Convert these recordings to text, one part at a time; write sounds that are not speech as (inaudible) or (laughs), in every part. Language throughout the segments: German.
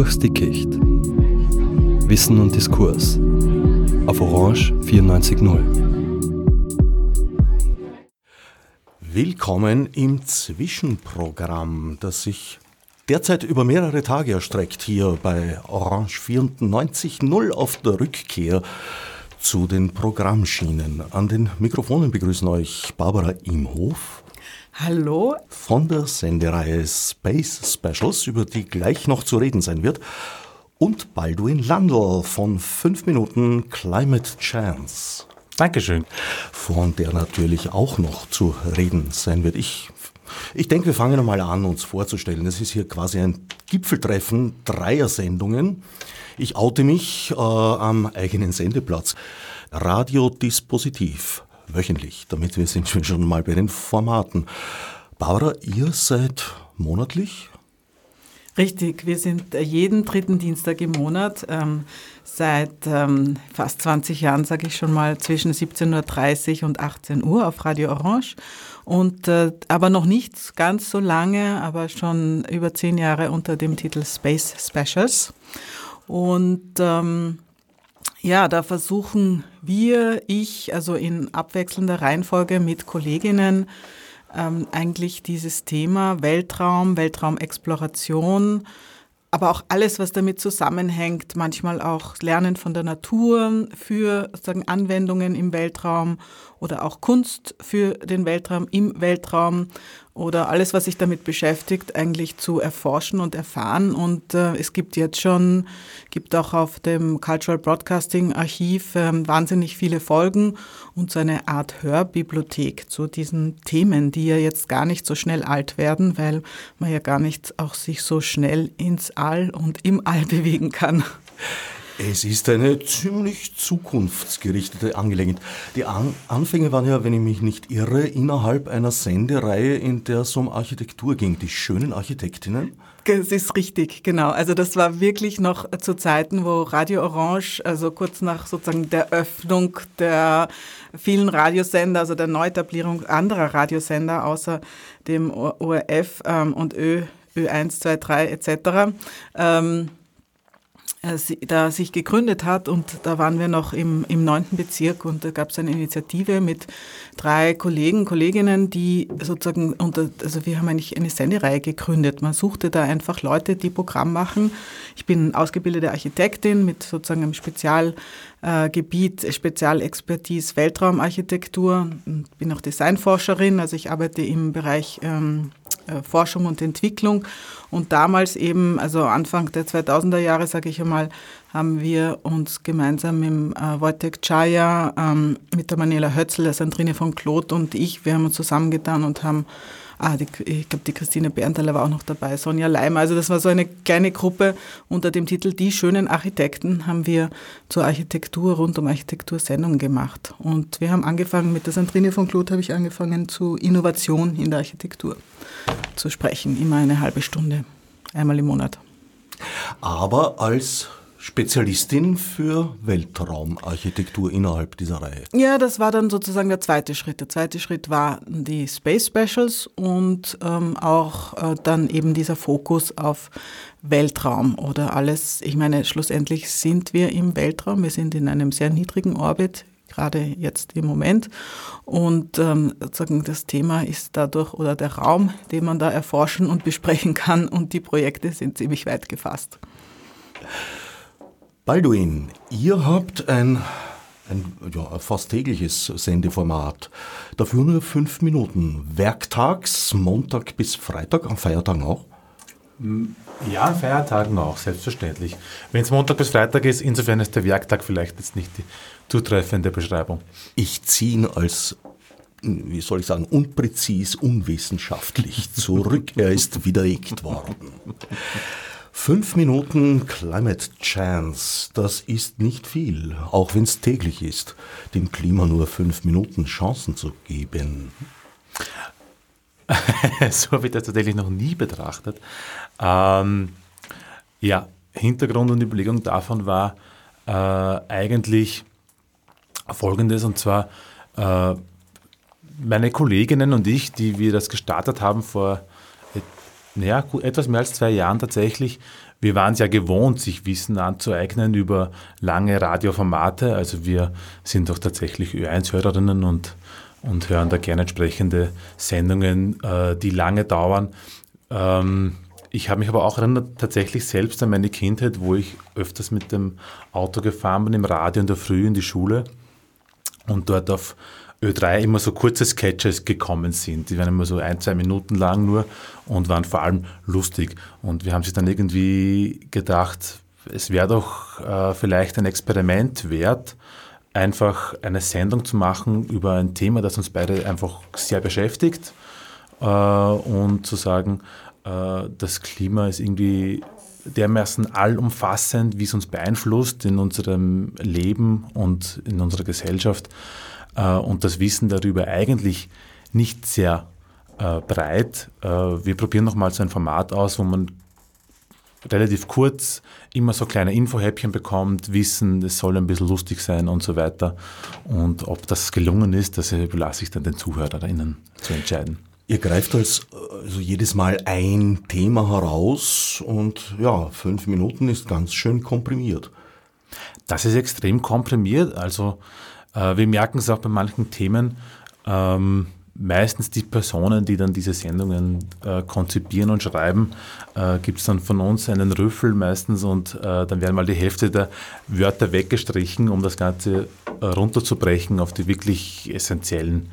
durchs Dickicht. Wissen und Diskurs auf Orange 94.0. Willkommen im Zwischenprogramm, das sich derzeit über mehrere Tage erstreckt hier bei Orange 94.0 auf der Rückkehr zu den Programmschienen. An den Mikrofonen begrüßen euch Barbara Imhof. Hallo. Von der Sendereihe Space Specials, über die gleich noch zu reden sein wird. Und Baldwin Landl von 5 Minuten Climate Chance. Dankeschön. Von der natürlich auch noch zu reden sein wird. Ich, ich denke, wir fangen einmal an, uns vorzustellen. Es ist hier quasi ein Gipfeltreffen dreier Sendungen. Ich oute mich äh, am eigenen Sendeplatz. Radiodispositiv, wöchentlich, damit wir sind (laughs) schon mal bei den Formaten. Barbara, ihr seid monatlich? Richtig, wir sind äh, jeden dritten Dienstag im Monat, ähm, seit ähm, fast 20 Jahren, sage ich schon mal, zwischen 17.30 Uhr und 18 Uhr auf Radio Orange. Und äh, aber noch nicht ganz so lange, aber schon über zehn Jahre unter dem Titel Space Specials. Und ähm, ja, da versuchen wir, ich, also in abwechselnder Reihenfolge mit Kolleginnen, ähm, eigentlich dieses Thema Weltraum, Weltraumexploration, aber auch alles, was damit zusammenhängt, manchmal auch Lernen von der Natur für sozusagen Anwendungen im Weltraum oder auch Kunst für den Weltraum im Weltraum oder alles, was sich damit beschäftigt, eigentlich zu erforschen und erfahren. Und äh, es gibt jetzt schon, gibt auch auf dem Cultural Broadcasting Archiv äh, wahnsinnig viele Folgen und so eine Art Hörbibliothek zu diesen Themen, die ja jetzt gar nicht so schnell alt werden, weil man ja gar nicht auch sich so schnell ins All und im All (laughs) bewegen kann. Es ist eine ziemlich zukunftsgerichtete Angelegenheit. Die An Anfänge waren ja, wenn ich mich nicht irre, innerhalb einer Sendereihe, in der es um Architektur ging. Die schönen Architektinnen. Das ist richtig, genau. Also das war wirklich noch zu Zeiten, wo Radio Orange, also kurz nach sozusagen der Öffnung der vielen Radiosender, also der Neuetablierung anderer Radiosender außer dem ORF ähm, und Ö, Ö1, 2, 3 etc., ähm, äh, da sich gegründet hat und da waren wir noch im, im 9. Bezirk und da gab es eine Initiative mit drei Kollegen, Kolleginnen, die sozusagen, unter, also wir haben eigentlich eine Sendereihe gegründet. Man suchte da einfach Leute, die Programm machen. Ich bin ausgebildete Architektin mit sozusagen einem Spezialgebiet, äh, Spezialexpertise Weltraumarchitektur, bin auch Designforscherin, also ich arbeite im Bereich ähm, äh, Forschung und Entwicklung. Und damals eben, also Anfang der 2000er Jahre, sage ich einmal, haben wir uns gemeinsam mit äh, Wojtek Chaya, ähm, mit der Manela Hötzl, der Sandrine von Kloth und ich, wir haben uns zusammengetan und haben ah, die, ich glaube, die Christine Berntaler war auch noch dabei, Sonja Leimer. Also das war so eine kleine Gruppe unter dem Titel Die schönen Architekten haben wir zur Architektur, rund um Architektur Sendungen gemacht. Und wir haben angefangen, mit der Sandrine von Kloth habe ich angefangen, zu Innovation in der Architektur zu sprechen. Immer eine halbe Stunde, einmal im Monat. Aber als Spezialistin für Weltraumarchitektur innerhalb dieser Reihe. Ja, das war dann sozusagen der zweite Schritt. Der zweite Schritt war die Space Specials und ähm, auch äh, dann eben dieser Fokus auf Weltraum oder alles. Ich meine, schlussendlich sind wir im Weltraum. Wir sind in einem sehr niedrigen Orbit gerade jetzt im Moment. Und ähm, sozusagen das Thema ist dadurch oder der Raum, den man da erforschen und besprechen kann und die Projekte sind ziemlich weit gefasst. Balduin, ihr habt ein, ein ja, fast tägliches Sendeformat. Dafür nur fünf Minuten. Werktags, Montag bis Freitag, am Feiertagen auch? Ja, an Feiertagen auch, selbstverständlich. Wenn es Montag bis Freitag ist, insofern ist der Werktag vielleicht jetzt nicht die zutreffende Beschreibung. Ich ziehe ihn als, wie soll ich sagen, unpräzis, unwissenschaftlich zurück. er ist widerlegt worden. Fünf Minuten Climate Chance, das ist nicht viel, auch wenn es täglich ist, dem Klima nur fünf Minuten Chancen zu geben. (laughs) so habe ich das tatsächlich noch nie betrachtet. Ähm, ja, Hintergrund und Überlegung davon war äh, eigentlich folgendes, und zwar äh, meine Kolleginnen und ich, die wir das gestartet haben vor ja, etwas mehr als zwei Jahren tatsächlich. Wir waren es ja gewohnt, sich Wissen anzueignen über lange Radioformate. Also wir sind doch tatsächlich Ö1-Hörerinnen und, und hören da gerne entsprechende Sendungen, äh, die lange dauern. Ähm, ich habe mich aber auch erinnert tatsächlich selbst an meine Kindheit, wo ich öfters mit dem Auto gefahren bin, im Radio in der Früh in die Schule und dort auf Ö3 immer so kurze Sketches gekommen sind. Die waren immer so ein, zwei Minuten lang nur und waren vor allem lustig. Und wir haben sich dann irgendwie gedacht, es wäre doch äh, vielleicht ein Experiment wert, einfach eine Sendung zu machen über ein Thema, das uns beide einfach sehr beschäftigt äh, und zu sagen, äh, das Klima ist irgendwie dermaßen allumfassend, wie es uns beeinflusst in unserem Leben und in unserer Gesellschaft und das Wissen darüber eigentlich nicht sehr äh, breit. Äh, wir probieren nochmal so ein Format aus, wo man relativ kurz immer so kleine Infohäppchen bekommt, wissen, es soll ein bisschen lustig sein und so weiter. Und ob das gelungen ist, das überlasse ich dann den ZuhörerInnen zu entscheiden. Ihr greift als, also jedes Mal ein Thema heraus und ja, fünf Minuten ist ganz schön komprimiert. Das ist extrem komprimiert. Also äh, wir merken es auch bei manchen Themen. Ähm, meistens die Personen, die dann diese Sendungen äh, konzipieren und schreiben, äh, gibt es dann von uns einen Rüffel meistens und äh, dann werden mal die Hälfte der Wörter weggestrichen, um das Ganze äh, runterzubrechen auf die wirklich essentiellen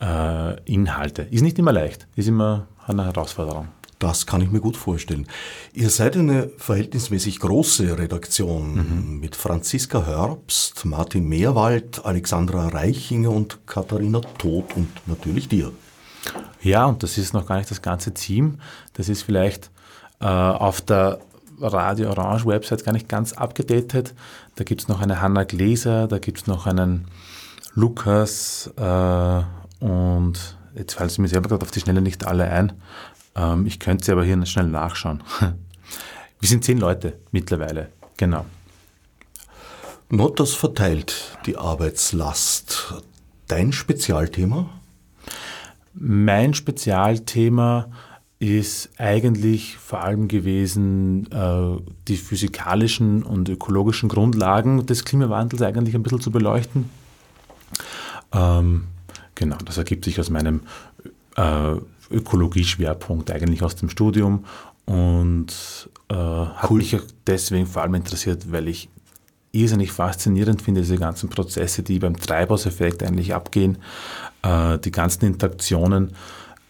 äh, Inhalte. Ist nicht immer leicht, ist immer eine Herausforderung. Das kann ich mir gut vorstellen. Ihr seid eine verhältnismäßig große Redaktion mhm. mit Franziska Herbst, Martin Meerwald, Alexandra Reichinger und Katharina Todt und natürlich dir. Ja, und das ist noch gar nicht das ganze Team. Das ist vielleicht äh, auf der Radio Orange Website gar nicht ganz abgedatet. Da gibt es noch eine Hanna Gläser, da gibt es noch einen Lukas äh, und jetzt fallen sie mir selber gerade auf die Schnelle nicht alle ein. Ähm, ich könnte sie aber hier schnell nachschauen. (laughs) Wir sind zehn Leute mittlerweile, genau. Not, das verteilt die Arbeitslast. Dein Spezialthema? Mein Spezialthema ist eigentlich vor allem gewesen, äh, die physikalischen und ökologischen Grundlagen des Klimawandels eigentlich ein bisschen zu beleuchten. Ähm, genau, das ergibt sich aus meinem äh, Ökologie-Schwerpunkt eigentlich aus dem Studium und äh, hat cool. mich deswegen vor allem interessiert, weil ich irrsinnig faszinierend finde, diese ganzen Prozesse, die beim Treibhauseffekt eigentlich abgehen, äh, die ganzen Interaktionen,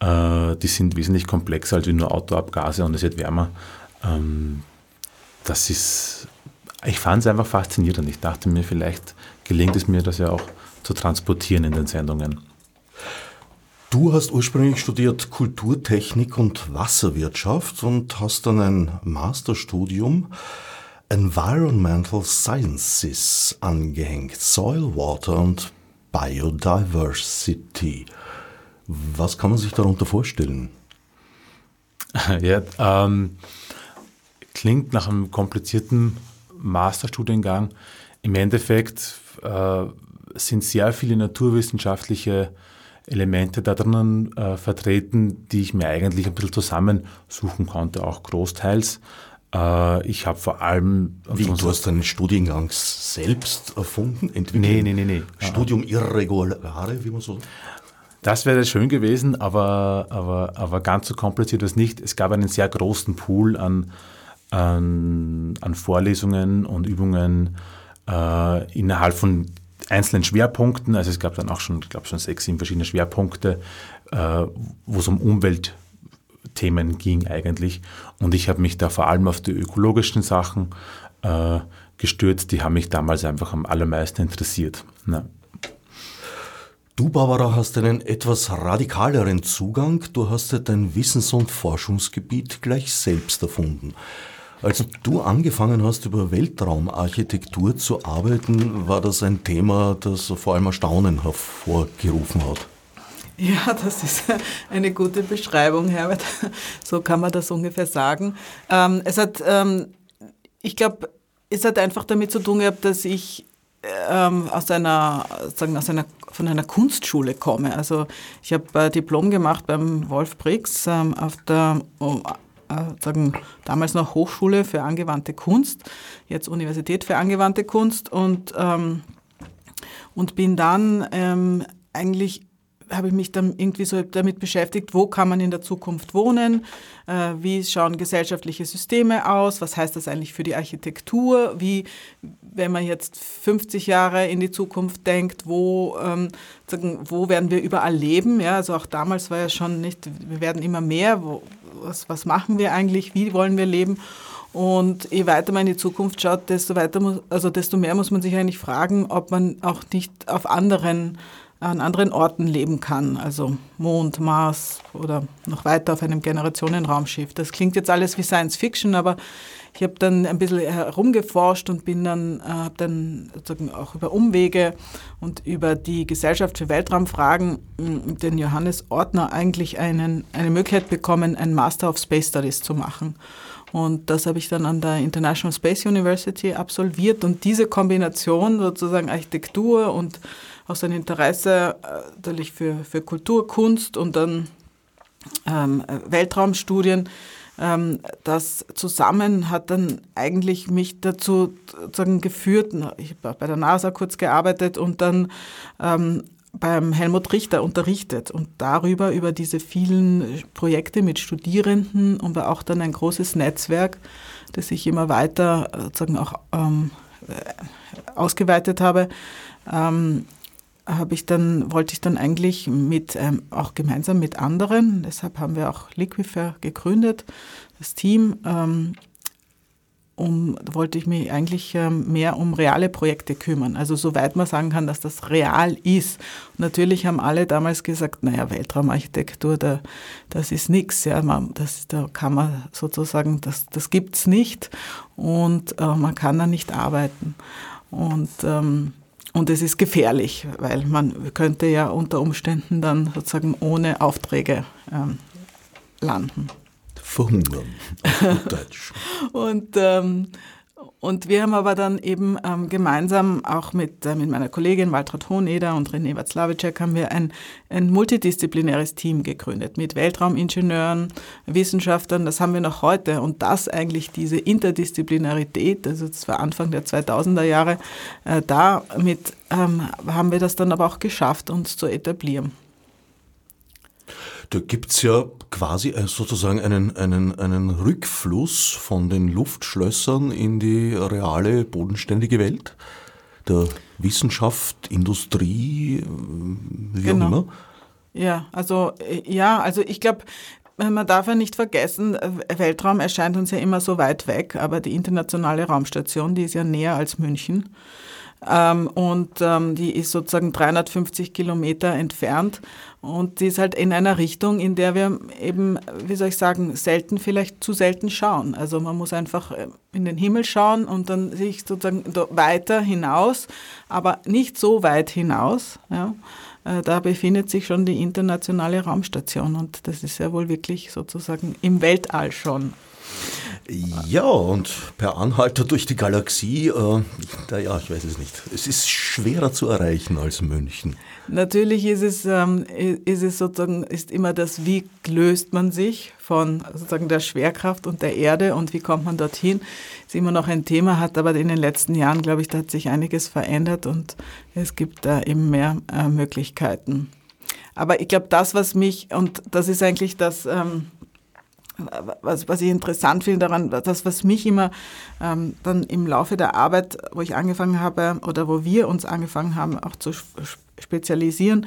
äh, die sind wesentlich komplexer als nur Autoabgase und es wird wärmer. Ähm, das ist, ich fand es einfach faszinierend. Ich dachte mir, vielleicht gelingt es mir, das ja auch zu transportieren in den Sendungen. Du hast ursprünglich studiert Kulturtechnik und Wasserwirtschaft und hast dann ein Masterstudium Environmental Sciences angehängt, Soil, Water und Biodiversity. Was kann man sich darunter vorstellen? (laughs) Ja, ähm, klingt nach einem komplizierten Masterstudiengang. Im Endeffekt äh, sind sehr viele naturwissenschaftliche Elemente da drinnen äh, vertreten, die ich mir eigentlich ein bisschen zusammensuchen konnte, auch großteils. Äh, ich habe vor allem... Wie, du hast deinen Studiengang selbst erfunden, entwickelt? Nee, nee, nee. nee. Studium Irregulare, wie man so das wäre schön gewesen, aber, aber, aber ganz so kompliziert war es nicht. Es gab einen sehr großen Pool an, an, an Vorlesungen und Übungen äh, innerhalb von einzelnen Schwerpunkten. Also es gab dann auch schon, ich glaube schon sechs, sieben verschiedene Schwerpunkte, äh, wo es um Umweltthemen ging eigentlich. Und ich habe mich da vor allem auf die ökologischen Sachen äh, gestürzt. Die haben mich damals einfach am allermeisten interessiert. Ja. Du, Barbara, hast einen etwas radikaleren Zugang. Du hast ja dein Wissens- und Forschungsgebiet gleich selbst erfunden. Als du angefangen hast, über Weltraumarchitektur zu arbeiten, war das ein Thema, das vor allem Erstaunen hervorgerufen hat. Ja, das ist eine gute Beschreibung, Herbert. So kann man das ungefähr sagen. Ähm, es hat, ähm, ich glaube, es hat einfach damit zu tun gehabt, dass ich ähm, aus einer, sagen, aus einer, von einer Kunstschule komme. Also ich habe äh, Diplom gemacht beim Wolf Briggs auf der sagen, damals noch Hochschule für angewandte Kunst, jetzt Universität für angewandte Kunst und, ähm, und bin dann ähm, eigentlich habe ich mich dann irgendwie so damit beschäftigt, wo kann man in der Zukunft wohnen, äh, wie schauen gesellschaftliche Systeme aus, was heißt das eigentlich für die Architektur, wie, wenn man jetzt 50 Jahre in die Zukunft denkt, wo, ähm, sagen, wo werden wir überall leben, ja, also auch damals war ja schon nicht, wir werden immer mehr, wo, was, was machen wir eigentlich, wie wollen wir leben? Und je weiter man in die Zukunft schaut, desto weiter muss, also desto mehr muss man sich eigentlich fragen, ob man auch nicht auf anderen an anderen Orten leben kann, also Mond, Mars oder noch weiter auf einem Generationenraumschiff. Das klingt jetzt alles wie Science Fiction, aber ich habe dann ein bisschen herumgeforscht und bin dann, äh, habe dann sozusagen auch über Umwege und über die Gesellschaft für Weltraumfragen mm, den Johannes Ortner eigentlich einen, eine Möglichkeit bekommen, ein Master of Space Studies zu machen. Und das habe ich dann an der International Space University absolviert. Und diese Kombination sozusagen Architektur und auch sein Interesse äh, natürlich für, für Kultur, Kunst und dann ähm, Weltraumstudien. Ähm, das zusammen hat dann eigentlich mich dazu sozusagen geführt. Ich habe bei der NASA kurz gearbeitet und dann ähm, beim Helmut Richter unterrichtet und darüber, über diese vielen Projekte mit Studierenden und war auch dann ein großes Netzwerk, das ich immer weiter äh, sozusagen auch ähm, äh, ausgeweitet habe, ähm, habe ich dann, wollte ich dann eigentlich mit, ähm, auch gemeinsam mit anderen, deshalb haben wir auch Liquifer gegründet, das Team, ähm, um, wollte ich mich eigentlich ähm, mehr um reale Projekte kümmern. Also soweit man sagen kann, dass das real ist. Und natürlich haben alle damals gesagt, naja, Weltraumarchitektur, da, das ist nichts. Ja, man, das, da kann man sozusagen, das, das gibt's nicht und äh, man kann da nicht arbeiten. Und ähm, und es ist gefährlich, weil man könnte ja unter Umständen dann sozusagen ohne Aufträge ähm, landen. Verhungern, auf Deutsch. (laughs) und ähm, und wir haben aber dann eben ähm, gemeinsam auch mit, äh, mit meiner Kollegin Waltraud Hohneder und René Watzlawiczek haben wir ein, ein multidisziplinäres Team gegründet mit Weltraumingenieuren, Wissenschaftlern, das haben wir noch heute. Und das eigentlich diese Interdisziplinarität, also das war Anfang der 2000er Jahre, äh, damit ähm, haben wir das dann aber auch geschafft, uns zu etablieren. Da gibt es ja quasi äh, sozusagen einen, einen, einen Rückfluss von den Luftschlössern in die reale, bodenständige Welt der Wissenschaft, Industrie, äh, wie genau. auch immer. Ja, also äh, ja, also ich glaube, man darf ja nicht vergessen, Weltraum erscheint uns ja immer so weit weg, aber die internationale Raumstation, die ist ja näher als München. Ähm, und ähm, die ist sozusagen 350 Kilometer entfernt. Und die ist halt in einer Richtung, in der wir eben, wie soll ich sagen, selten, vielleicht zu selten schauen. Also man muss einfach äh, in den Himmel schauen und dann sich sozusagen weiter hinaus, aber nicht so weit hinaus. Ja. Äh, da befindet sich schon die internationale Raumstation und das ist ja wohl wirklich sozusagen im Weltall schon. Ja, und per Anhalter durch die Galaxie, äh, naja, ich weiß es nicht. Es ist schwerer zu erreichen als München. Natürlich ist es, ähm, ist es sozusagen, ist immer das, wie löst man sich von sozusagen der Schwerkraft und der Erde und wie kommt man dorthin, ist immer noch ein Thema, hat aber in den letzten Jahren, glaube ich, da hat sich einiges verändert und es gibt da eben mehr äh, Möglichkeiten. Aber ich glaube, das, was mich, und das ist eigentlich das, ähm, was, was ich interessant finde daran, das, was mich immer ähm, dann im Laufe der Arbeit, wo ich angefangen habe oder wo wir uns angefangen haben, auch zu spezialisieren,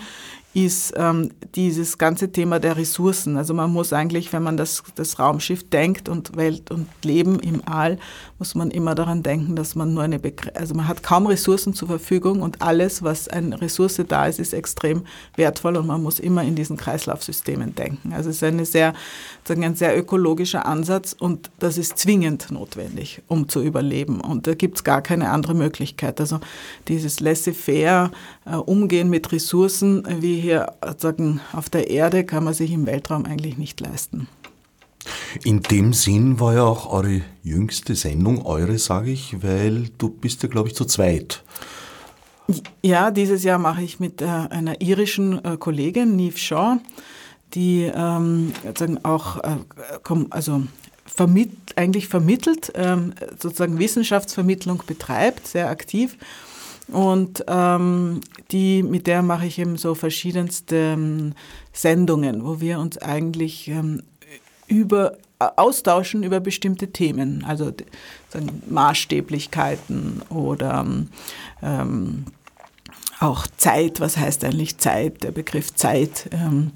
ist ähm, dieses ganze Thema der Ressourcen. Also man muss eigentlich, wenn man das, das Raumschiff denkt und Welt und Leben im All, muss man immer daran denken, dass man nur eine, Begr also man hat kaum Ressourcen zur Verfügung und alles, was eine Ressource da ist, ist extrem wertvoll und man muss immer in diesen Kreislaufsystemen denken. Also es ist eine sehr, sagen, ein sehr ökologischer Ansatz und das ist zwingend notwendig, um zu überleben. Und da gibt es gar keine andere Möglichkeit. Also dieses laissez-faire Umgehen mit Ressourcen, wie hier sagen, auf der Erde kann man sich im Weltraum eigentlich nicht leisten. In dem Sinn war ja auch eure jüngste Sendung, eure sage ich, weil du bist ja, glaube ich, zu zweit Ja, dieses Jahr mache ich mit äh, einer irischen äh, Kollegin, Neve Shaw, die ähm, sozusagen auch äh, also vermitt, eigentlich vermittelt, ähm, sozusagen Wissenschaftsvermittlung betreibt, sehr aktiv. Und ähm, die, mit der mache ich eben so verschiedenste ähm, Sendungen, wo wir uns eigentlich ähm, über austauschen über bestimmte Themen, also sagen, Maßstäblichkeiten oder ähm, auch Zeit. Was heißt eigentlich Zeit? Der Begriff Zeit. Ähm,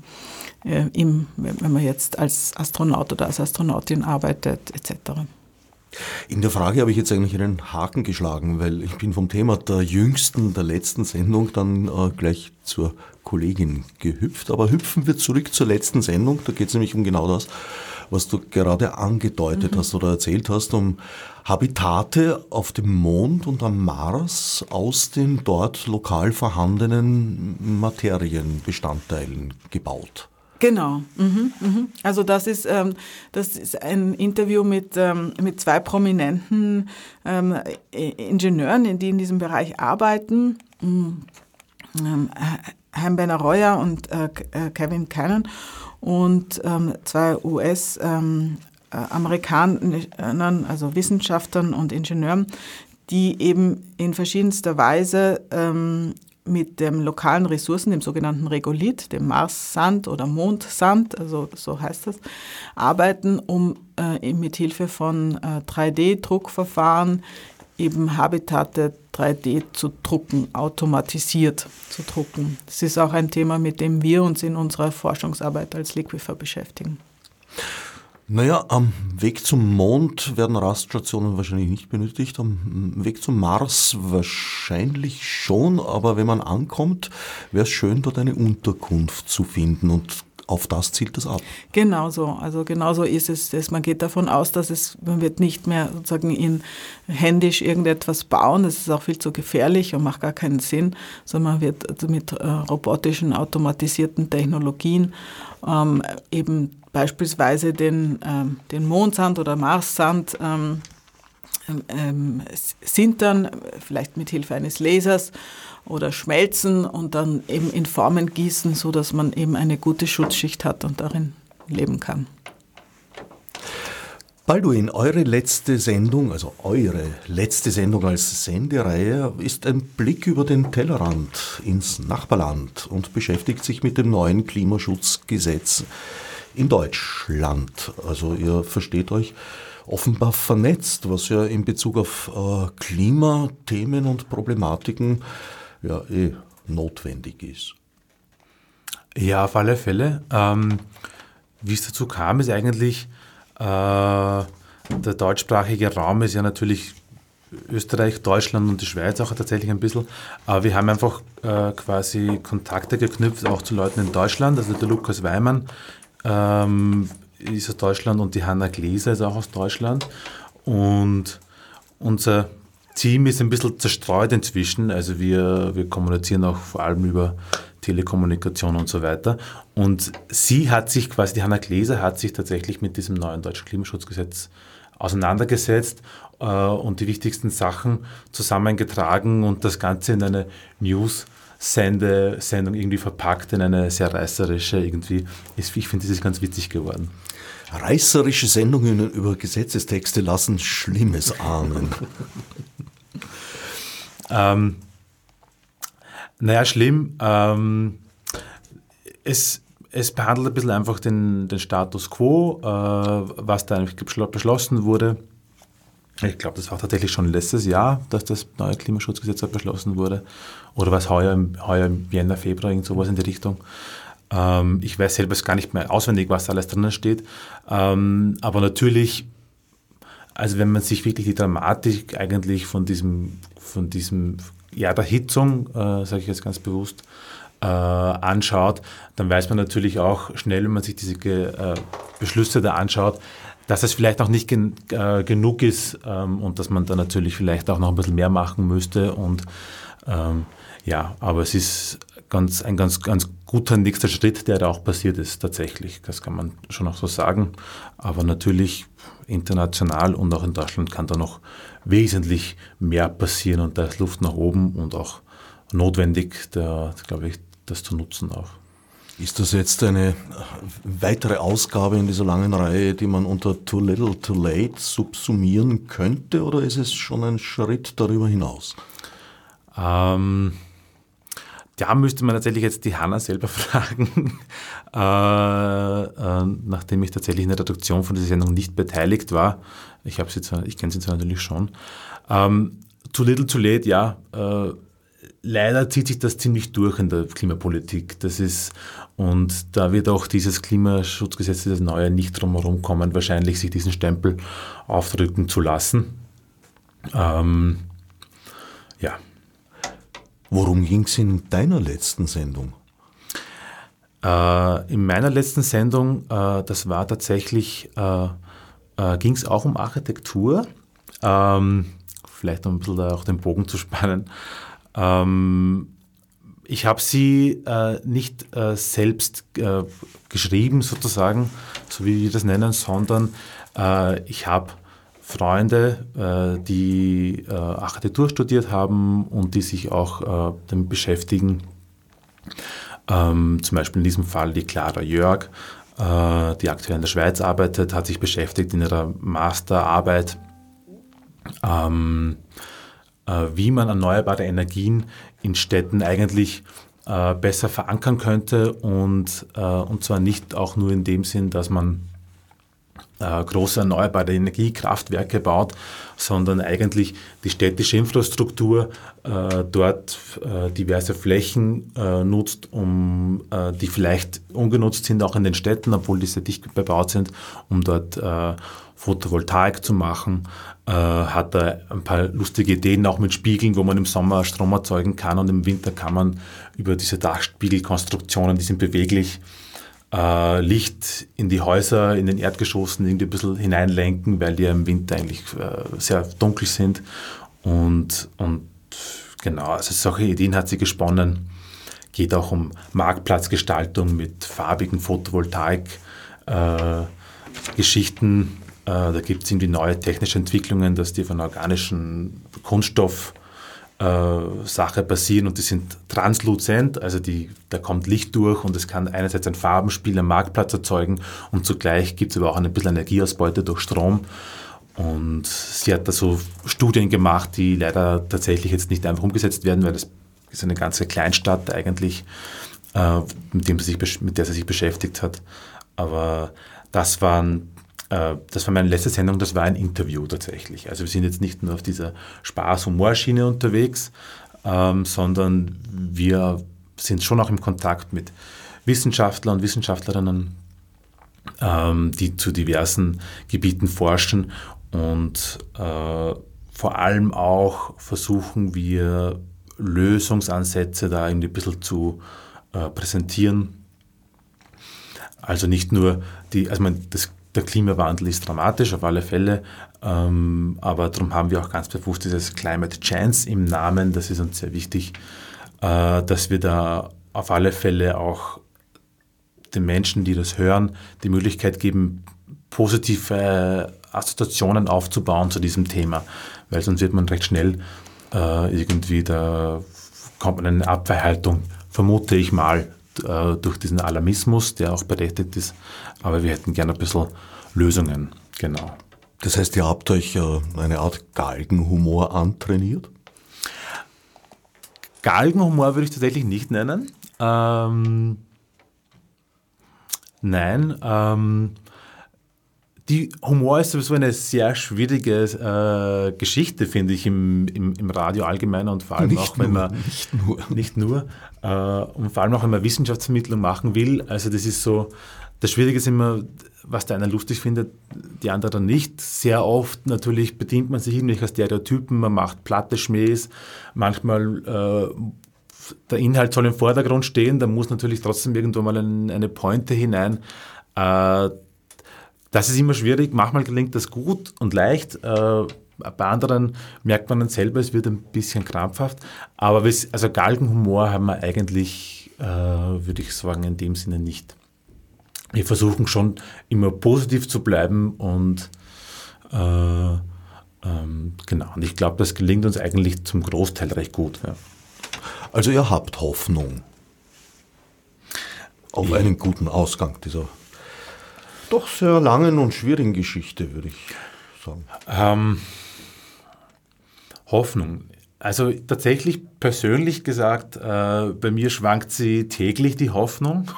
äh, im, wenn man jetzt als Astronaut oder als Astronautin arbeitet, etc. In der Frage habe ich jetzt eigentlich einen Haken geschlagen, weil ich bin vom Thema der jüngsten, der letzten Sendung dann äh, gleich zur Kollegin gehüpft. Aber hüpfen wir zurück zur letzten Sendung. Da geht es nämlich um genau das, was du gerade angedeutet mhm. hast oder erzählt hast, um Habitate auf dem Mond und am Mars aus den dort lokal vorhandenen Materienbestandteilen gebaut. Genau. Mhm, mhm. Also das ist, ähm, das ist ein Interview mit, ähm, mit zwei prominenten ähm, Ingenieuren, die in diesem Bereich arbeiten. Mhm. Ähm, Hein Benner-Reuer und äh, äh Kevin Cannon und ähm, zwei US-Amerikanern, ähm, also Wissenschaftlern und Ingenieuren, die eben in verschiedenster Weise mit dem lokalen Ressourcen, dem sogenannten Regolith, dem Marssand oder Mondsand, also so heißt das, arbeiten, um äh, mit Hilfe von äh, 3D-Druckverfahren eben Habitate 3D zu drucken, automatisiert zu drucken. Das ist auch ein Thema, mit dem wir uns in unserer Forschungsarbeit als Liquifer beschäftigen. Naja, am Weg zum Mond werden Raststationen wahrscheinlich nicht benötigt, am Weg zum Mars wahrscheinlich schon, aber wenn man ankommt, wäre es schön, dort eine Unterkunft zu finden und auf das zielt es ab. Genau so, also genauso ist es. Man geht davon aus, dass es, man wird nicht mehr sozusagen in händisch irgendetwas bauen, das ist auch viel zu gefährlich und macht gar keinen Sinn, sondern man wird mit äh, robotischen, automatisierten Technologien ähm, eben beispielsweise den, ähm, den Mondsand oder Marssand ähm, ähm, sintern, vielleicht mit Hilfe eines Lasers oder schmelzen und dann eben in Formen gießen, so dass man eben eine gute Schutzschicht hat und darin leben kann. Balduin, eure letzte Sendung, also eure letzte Sendung als Sendereihe, ist ein Blick über den Tellerrand ins Nachbarland und beschäftigt sich mit dem neuen Klimaschutzgesetz in Deutschland. Also ihr versteht euch offenbar vernetzt, was ja in Bezug auf äh, Klimathemen und Problematiken ja eh notwendig ist. Ja, auf alle Fälle. Ähm, wie es dazu kam, ist eigentlich, äh, der deutschsprachige Raum ist ja natürlich Österreich, Deutschland und die Schweiz auch tatsächlich ein bisschen. Aber wir haben einfach äh, quasi Kontakte geknüpft, auch zu Leuten in Deutschland. Also der Lukas Weimann ähm, ist aus Deutschland und die Hanna Gläser ist auch aus Deutschland. Und unser Team ist ein bisschen zerstreut inzwischen. Also wir, wir kommunizieren auch vor allem über Telekommunikation und so weiter. Und sie hat sich quasi, die Hanna Gläser hat sich tatsächlich mit diesem neuen deutschen Klimaschutzgesetz auseinandergesetzt äh, und die wichtigsten Sachen zusammengetragen und das Ganze in eine News Sende, Sendung irgendwie verpackt in eine sehr reißerische irgendwie. Ist, ich finde, das ist ganz witzig geworden. Reißerische Sendungen über Gesetzestexte lassen Schlimmes ahnen. (laughs) ähm, naja, schlimm. Ähm, es, es behandelt ein bisschen einfach den, den Status quo, äh, was da beschlossen wurde. Ich glaube, das war tatsächlich schon letztes Jahr, dass das neue Klimaschutzgesetz beschlossen wurde. Oder was heuer, heuer im Jänner, Februar, irgend sowas in die Richtung. Ähm, ich weiß selber gar nicht mehr auswendig, was da alles drinnen steht. Ähm, aber natürlich, also wenn man sich wirklich die Dramatik eigentlich von diesem, von diesem Jahr der Hitzung, äh, sage ich jetzt ganz bewusst, äh, anschaut, dann weiß man natürlich auch schnell, wenn man sich diese äh, Beschlüsse da anschaut, dass es vielleicht auch nicht gen äh, genug ist ähm, und dass man da natürlich vielleicht auch noch ein bisschen mehr machen müsste. Und ähm, ja, aber es ist ganz, ein ganz, ganz guter nächster Schritt, der da auch passiert ist, tatsächlich. Das kann man schon auch so sagen. Aber natürlich international und auch in Deutschland kann da noch wesentlich mehr passieren und da ist Luft nach oben und auch notwendig, glaube ich, das zu nutzen auch. Ist das jetzt eine weitere Ausgabe in dieser langen Reihe, die man unter Too Little Too Late subsumieren könnte, oder ist es schon ein Schritt darüber hinaus? Ähm, da müsste man tatsächlich jetzt die Hanna selber (laughs) fragen, äh, äh, nachdem ich tatsächlich in der Redaktion von dieser Sendung nicht beteiligt war. Ich, ich kenne sie zwar natürlich schon. Ähm, too little, too late, ja. Äh, leider zieht sich das ziemlich durch in der Klimapolitik. Das ist, und da wird auch dieses Klimaschutzgesetz, das neue, nicht drumherum kommen, wahrscheinlich sich diesen Stempel aufdrücken zu lassen. Ähm, ja. Worum ging es in deiner letzten Sendung? Äh, in meiner letzten Sendung, äh, das war tatsächlich, äh, äh ging es auch um Architektur. Ähm, vielleicht um ein bisschen da auch den Bogen zu spannen. Ähm, ich habe sie äh, nicht äh, selbst äh, geschrieben, sozusagen, so wie wir das nennen, sondern äh, ich habe Freunde, äh, die äh, Architektur studiert haben und die sich auch damit beschäftigen. Ähm, zum Beispiel in diesem Fall die Clara Jörg, die aktuell in der Schweiz arbeitet, hat sich beschäftigt in ihrer Masterarbeit. Ähm, äh, wie man erneuerbare Energien in Städten eigentlich äh, besser verankern könnte und, äh, und zwar nicht auch nur in dem Sinn, dass man große erneuerbare Energiekraftwerke baut, sondern eigentlich die städtische Infrastruktur äh, dort äh, diverse Flächen äh, nutzt, um die vielleicht ungenutzt sind, auch in den Städten, obwohl diese dicht bebaut sind, um dort Photovoltaik zu machen, äh, hat er ein paar lustige Ideen auch mit Spiegeln, wo man im Sommer Strom erzeugen kann und im Winter kann man über diese Dachspiegelkonstruktionen, die sind beweglich, äh, Licht in die Häuser, in den Erdgeschossen irgendwie ein bisschen hineinlenken, weil die im Winter eigentlich äh, sehr dunkel sind. Und, und genau, also solche Ideen hat sie gesponnen. Geht auch um Marktplatzgestaltung mit farbigen Photovoltaik-Geschichten. Äh, da gibt es irgendwie neue technische Entwicklungen, dass die von organischen Kunststoff äh, Sache passieren und die sind transluzent, also die, da kommt Licht durch und es kann einerseits ein Farbenspiel am Marktplatz erzeugen und zugleich gibt es aber auch ein bisschen Energieausbeute durch Strom. Und sie hat da so Studien gemacht, die leider tatsächlich jetzt nicht einfach umgesetzt werden, weil das ist eine ganze Kleinstadt eigentlich, äh, mit, dem sie sich, mit der sie sich beschäftigt hat. Aber das waren äh, das war meine letzte Sendung, das war ein Interview tatsächlich. Also wir sind jetzt nicht nur auf dieser Spaß-Humor-Schiene unterwegs, ähm, sondern wir sind schon auch im Kontakt mit Wissenschaftlern und Wissenschaftlerinnen, ähm, die zu diversen Gebieten forschen und äh, vor allem auch versuchen wir Lösungsansätze da irgendwie ein bisschen zu äh, präsentieren. Also nicht nur die, also man, das der Klimawandel ist dramatisch auf alle Fälle, ähm, aber darum haben wir auch ganz bewusst dieses Climate Chance im Namen. Das ist uns sehr wichtig, äh, dass wir da auf alle Fälle auch den Menschen, die das hören, die Möglichkeit geben, positive Assoziationen aufzubauen zu diesem Thema, weil sonst wird man recht schnell äh, irgendwie, da kommt man in eine Abwehrhaltung, vermute ich mal, äh, durch diesen Alarmismus, der auch berechtigt ist. Aber wir hätten gerne ein bisschen Lösungen, genau. Das heißt, ihr habt euch äh, eine Art Galgenhumor antrainiert? Galgenhumor würde ich tatsächlich nicht nennen. Ähm, nein, ähm, die Humor ist sowieso eine sehr schwierige äh, Geschichte, finde ich, im, im, im, Radio allgemein und vor allem nicht auch, wenn nur, man nicht nur, nicht nur äh, und vor allem auch, wenn man Wissenschaftsvermittlung machen will. Also das ist so, das Schwierige ist immer, was der eine lustig findet, die andere nicht. Sehr oft natürlich bedient man sich irgendwelcher Stereotypen, man macht platte Schmähs, manchmal äh, der Inhalt soll im Vordergrund stehen, da muss natürlich trotzdem irgendwo mal ein, eine Pointe hinein. Äh, das ist immer schwierig. Manchmal gelingt das gut und leicht. Äh, bei anderen merkt man dann selber, es wird ein bisschen krampfhaft. Aber also Galgenhumor haben wir eigentlich, äh, würde ich sagen, in dem Sinne nicht. Wir versuchen schon immer positiv zu bleiben und äh, ähm, genau. Und ich glaube, das gelingt uns eigentlich zum Großteil recht gut. Ja. Also ihr habt Hoffnung auf einen guten Ausgang dieser doch sehr langen und schwierigen Geschichte, würde ich sagen. Ähm, Hoffnung. Also tatsächlich persönlich gesagt, äh, bei mir schwankt sie täglich die Hoffnung.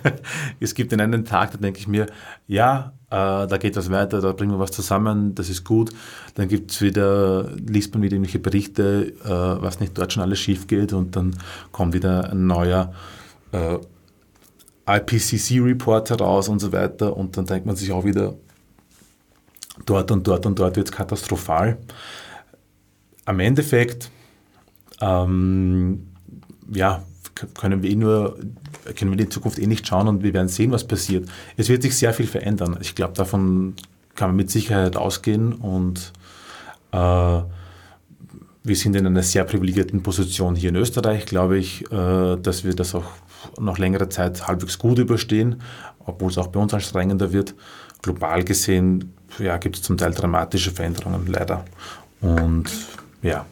(laughs) es gibt in einem Tag, da denke ich mir, ja, äh, da geht was weiter, da bringen wir was zusammen, das ist gut. Dann gibt es wieder, liest man wieder irgendwelche Berichte, äh, was nicht dort schon alles schief geht und dann kommt wieder ein neuer äh, IPCC-Report heraus und so weiter und dann denkt man sich auch wieder, dort und dort und dort wird es katastrophal am Endeffekt ähm, ja, können wir eh nur können wir in Zukunft eh nicht schauen und wir werden sehen, was passiert. Es wird sich sehr viel verändern. Ich glaube, davon kann man mit Sicherheit ausgehen und äh, wir sind in einer sehr privilegierten Position hier in Österreich, glaube ich, äh, dass wir das auch noch längere Zeit halbwegs gut überstehen, obwohl es auch bei uns anstrengender wird. Global gesehen ja, gibt es zum Teil dramatische Veränderungen, leider. Und ja.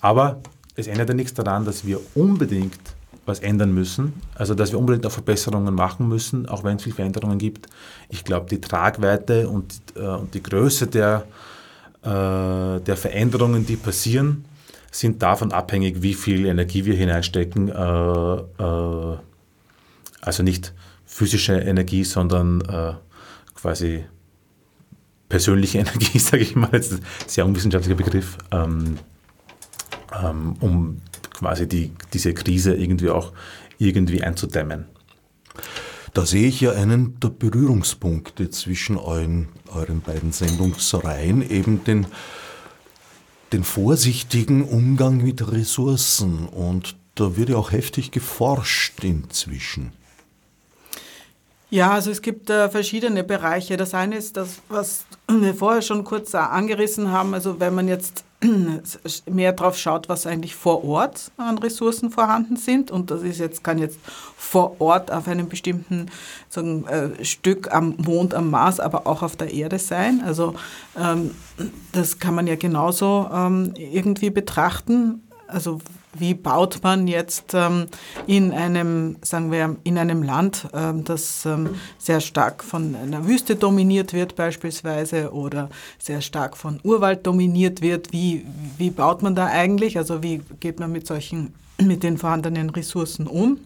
Aber es ändert ja nichts daran, dass wir unbedingt was ändern müssen, also dass wir unbedingt auch Verbesserungen machen müssen, auch wenn es viele Veränderungen gibt. Ich glaube, die Tragweite und, äh, und die Größe der, äh, der Veränderungen, die passieren, sind davon abhängig, wie viel Energie wir hineinstecken. Äh, äh also nicht physische Energie, sondern äh, quasi persönliche (laughs) Energie, sage ich mal, ist ein sehr unwissenschaftlicher Begriff, ähm, ähm, um quasi die, diese Krise irgendwie auch irgendwie einzudämmen. Da sehe ich ja einen der Berührungspunkte zwischen euren, euren beiden Sendungsreihen, eben den, den vorsichtigen Umgang mit Ressourcen. Und da wird ja auch heftig geforscht inzwischen. Ja, also es gibt äh, verschiedene Bereiche. Das eine ist das, was wir vorher schon kurz angerissen haben. Also wenn man jetzt (clears throat) mehr drauf schaut, was eigentlich vor Ort an Ressourcen vorhanden sind. Und das ist jetzt, kann jetzt vor Ort auf einem bestimmten sagen, äh, Stück am Mond, am Mars, aber auch auf der Erde sein. Also ähm, das kann man ja genauso ähm, irgendwie betrachten. Also wie baut man jetzt ähm, in einem, sagen wir, in einem Land, ähm, das ähm, sehr stark von einer Wüste dominiert wird beispielsweise oder sehr stark von Urwald dominiert wird, wie, wie baut man da eigentlich? Also wie geht man mit solchen, mit den vorhandenen Ressourcen um?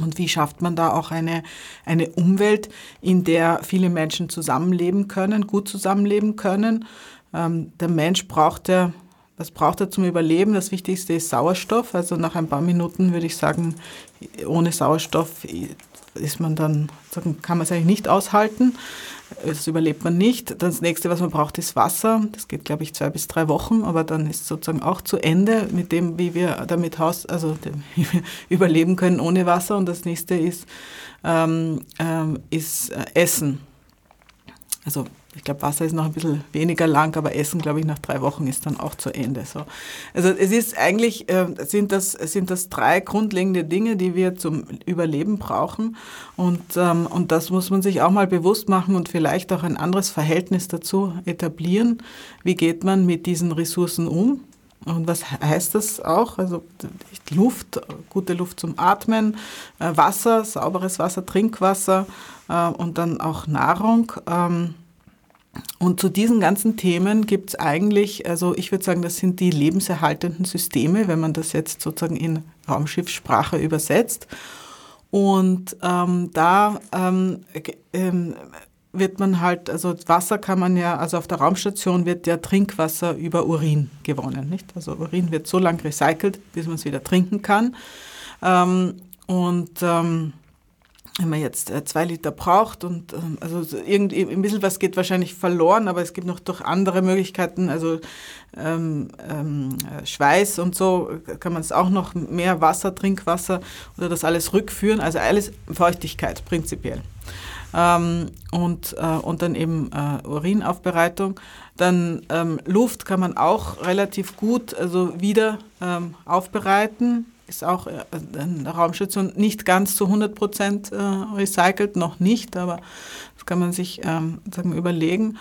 Und wie schafft man da auch eine, eine Umwelt, in der viele Menschen zusammenleben können, gut zusammenleben können? Ähm, der Mensch braucht ja was braucht er zum Überleben? Das Wichtigste ist Sauerstoff. Also nach ein paar Minuten würde ich sagen, ohne Sauerstoff ist man dann, kann man es eigentlich nicht aushalten. Das überlebt man nicht. Das nächste, was man braucht, ist Wasser. Das geht, glaube ich, zwei bis drei Wochen, aber dann ist sozusagen auch zu Ende mit dem, wie wir damit Haus, also (laughs) wir überleben können ohne Wasser. Und das nächste ist, ähm, ähm, ist äh, Essen. Also ich glaube, Wasser ist noch ein bisschen weniger lang, aber Essen, glaube ich, nach drei Wochen ist dann auch zu Ende. So. Also es ist eigentlich, äh, sind, das, sind das drei grundlegende Dinge, die wir zum Überleben brauchen. Und, ähm, und das muss man sich auch mal bewusst machen und vielleicht auch ein anderes Verhältnis dazu etablieren. Wie geht man mit diesen Ressourcen um? Und was heißt das auch? Also Luft, gute Luft zum Atmen, äh, Wasser, sauberes Wasser, Trinkwasser äh, und dann auch Nahrung. Ähm, und zu diesen ganzen Themen gibt es eigentlich, also ich würde sagen, das sind die lebenserhaltenden Systeme, wenn man das jetzt sozusagen in Raumschiffssprache übersetzt. Und ähm, da ähm, ähm, wird man halt, also Wasser kann man ja, also auf der Raumstation wird ja Trinkwasser über Urin gewonnen, nicht? Also Urin wird so lang recycelt, bis man es wieder trinken kann. Ähm, und ähm, wenn man jetzt äh, zwei Liter braucht und ähm, also irgendwie ein bisschen was geht wahrscheinlich verloren, aber es gibt noch durch andere Möglichkeiten, also ähm, ähm, Schweiß und so kann man es auch noch mehr Wasser, Trinkwasser oder das alles rückführen, also alles Feuchtigkeit prinzipiell. Ähm, und, äh, und dann eben äh, Urinaufbereitung. Dann ähm, Luft kann man auch relativ gut also wieder ähm, aufbereiten ist auch äh, eine Raumstation nicht ganz zu 100 Prozent äh, recycelt, noch nicht, aber das kann man sich ähm, sagen, überlegen.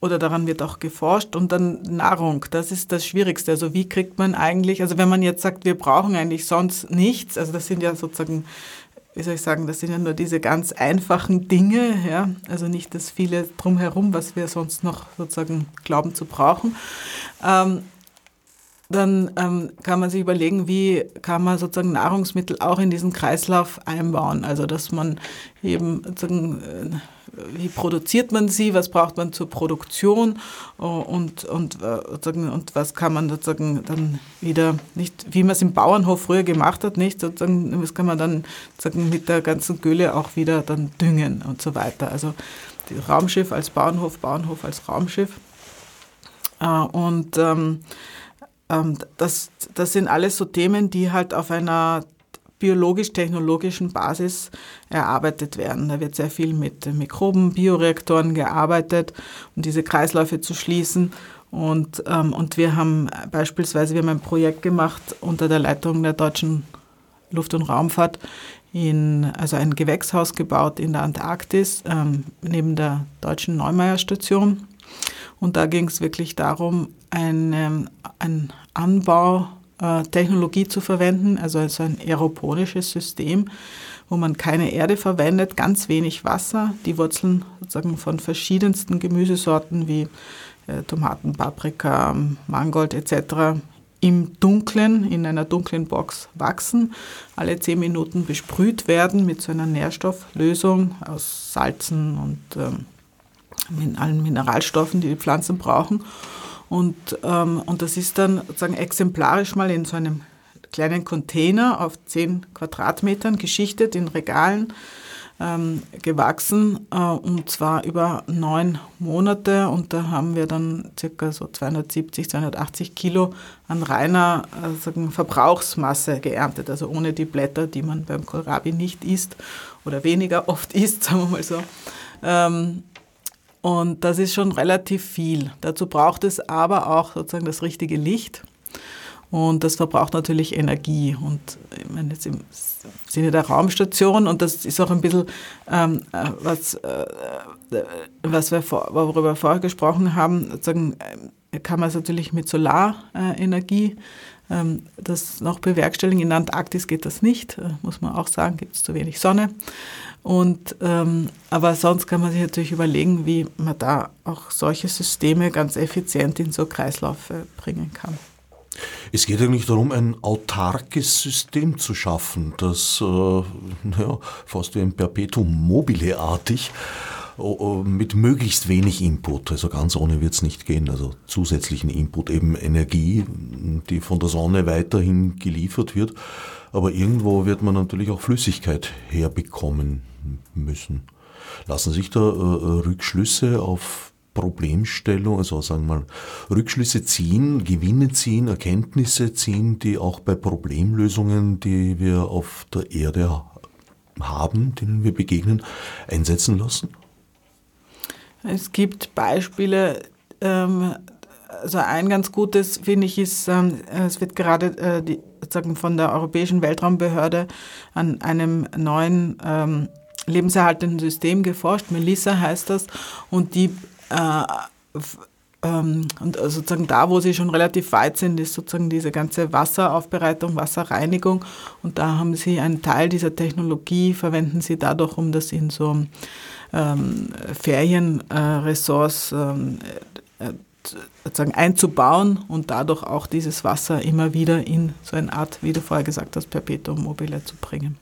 Oder daran wird auch geforscht. Und dann Nahrung, das ist das Schwierigste. Also wie kriegt man eigentlich, also wenn man jetzt sagt, wir brauchen eigentlich sonst nichts, also das sind ja sozusagen, wie soll ich sagen, das sind ja nur diese ganz einfachen Dinge, ja, also nicht das viele drumherum, was wir sonst noch sozusagen glauben zu brauchen. Ähm, dann ähm, kann man sich überlegen, wie kann man sozusagen Nahrungsmittel auch in diesen Kreislauf einbauen. Also dass man eben sozusagen, äh, wie produziert man sie, was braucht man zur Produktion äh, und, und, äh, sozusagen, und was kann man sozusagen dann wieder, nicht wie man es im Bauernhof früher gemacht hat, nicht sozusagen, was kann man dann sozusagen mit der ganzen Gülle auch wieder dann düngen und so weiter. Also Raumschiff als Bauernhof, Bauernhof als Raumschiff. Äh, und ähm, das, das sind alles so Themen, die halt auf einer biologisch-technologischen Basis erarbeitet werden. Da wird sehr viel mit Mikroben, Bioreaktoren gearbeitet, um diese Kreisläufe zu schließen. Und, ähm, und wir haben beispielsweise wir haben ein Projekt gemacht unter der Leitung der deutschen Luft- und Raumfahrt, in, also ein Gewächshaus gebaut in der Antarktis ähm, neben der deutschen Neumeier Station. Und da ging es wirklich darum, eine, ein Anbautechnologie zu verwenden, also, also ein aeroponisches System, wo man keine Erde verwendet, ganz wenig Wasser, die Wurzeln sozusagen von verschiedensten Gemüsesorten wie äh, Tomaten, Paprika, Mangold etc. im Dunklen, in einer dunklen Box wachsen, alle zehn Minuten besprüht werden mit so einer Nährstofflösung aus Salzen und ähm, mit allen Mineralstoffen, die die Pflanzen brauchen. Und, ähm, und das ist dann sozusagen exemplarisch mal in so einem kleinen Container auf 10 Quadratmetern geschichtet in Regalen ähm, gewachsen äh, und zwar über neun Monate und da haben wir dann circa so 270, 280 Kilo an reiner äh, sagen, Verbrauchsmasse geerntet, also ohne die Blätter, die man beim Kohlrabi nicht isst oder weniger oft isst, (laughs) sagen wir mal so. Ähm, und das ist schon relativ viel. Dazu braucht es aber auch sozusagen das richtige Licht. Und das verbraucht natürlich Energie. Und ich meine, jetzt im Sinne der Raumstation, und das ist auch ein bisschen, ähm, äh, was, äh, was wir vor, worüber wir vorher gesprochen haben, sozusagen, äh, kann man es natürlich mit Solarenergie ähm, das noch bewerkstelligen. In der Antarktis geht das nicht, äh, muss man auch sagen, gibt es zu wenig Sonne. Und, ähm, aber sonst kann man sich natürlich überlegen, wie man da auch solche Systeme ganz effizient in so Kreisläufe bringen kann. Es geht eigentlich darum, ein autarkes System zu schaffen, das äh, naja, fast wie ein Perpetuum mobile-artig mit möglichst wenig Input. Also ganz ohne wird es nicht gehen. Also zusätzlichen Input, eben Energie, die von der Sonne weiterhin geliefert wird. Aber irgendwo wird man natürlich auch Flüssigkeit herbekommen müssen. Lassen sich da äh, äh, Rückschlüsse auf Problemstellung, also sagen wir mal, Rückschlüsse ziehen, Gewinne ziehen, Erkenntnisse ziehen, die auch bei Problemlösungen, die wir auf der Erde haben, denen wir begegnen, einsetzen lassen? Es gibt Beispiele, ähm, also ein ganz gutes, finde ich, ist, ähm, es wird gerade äh, die, sozusagen von der Europäischen Weltraumbehörde an einem neuen ähm, lebenserhaltenden System geforscht. Melissa heißt das. Und die äh, ähm, und sozusagen da, wo sie schon relativ weit sind, ist sozusagen diese ganze Wasseraufbereitung, Wasserreinigung. Und da haben sie einen Teil dieser Technologie, verwenden sie dadurch, um das in so ähm, Ferienressorts ähm, äh, sozusagen einzubauen und dadurch auch dieses Wasser immer wieder in so eine Art, wie du vorher gesagt hast, Perpetuum mobile zu bringen.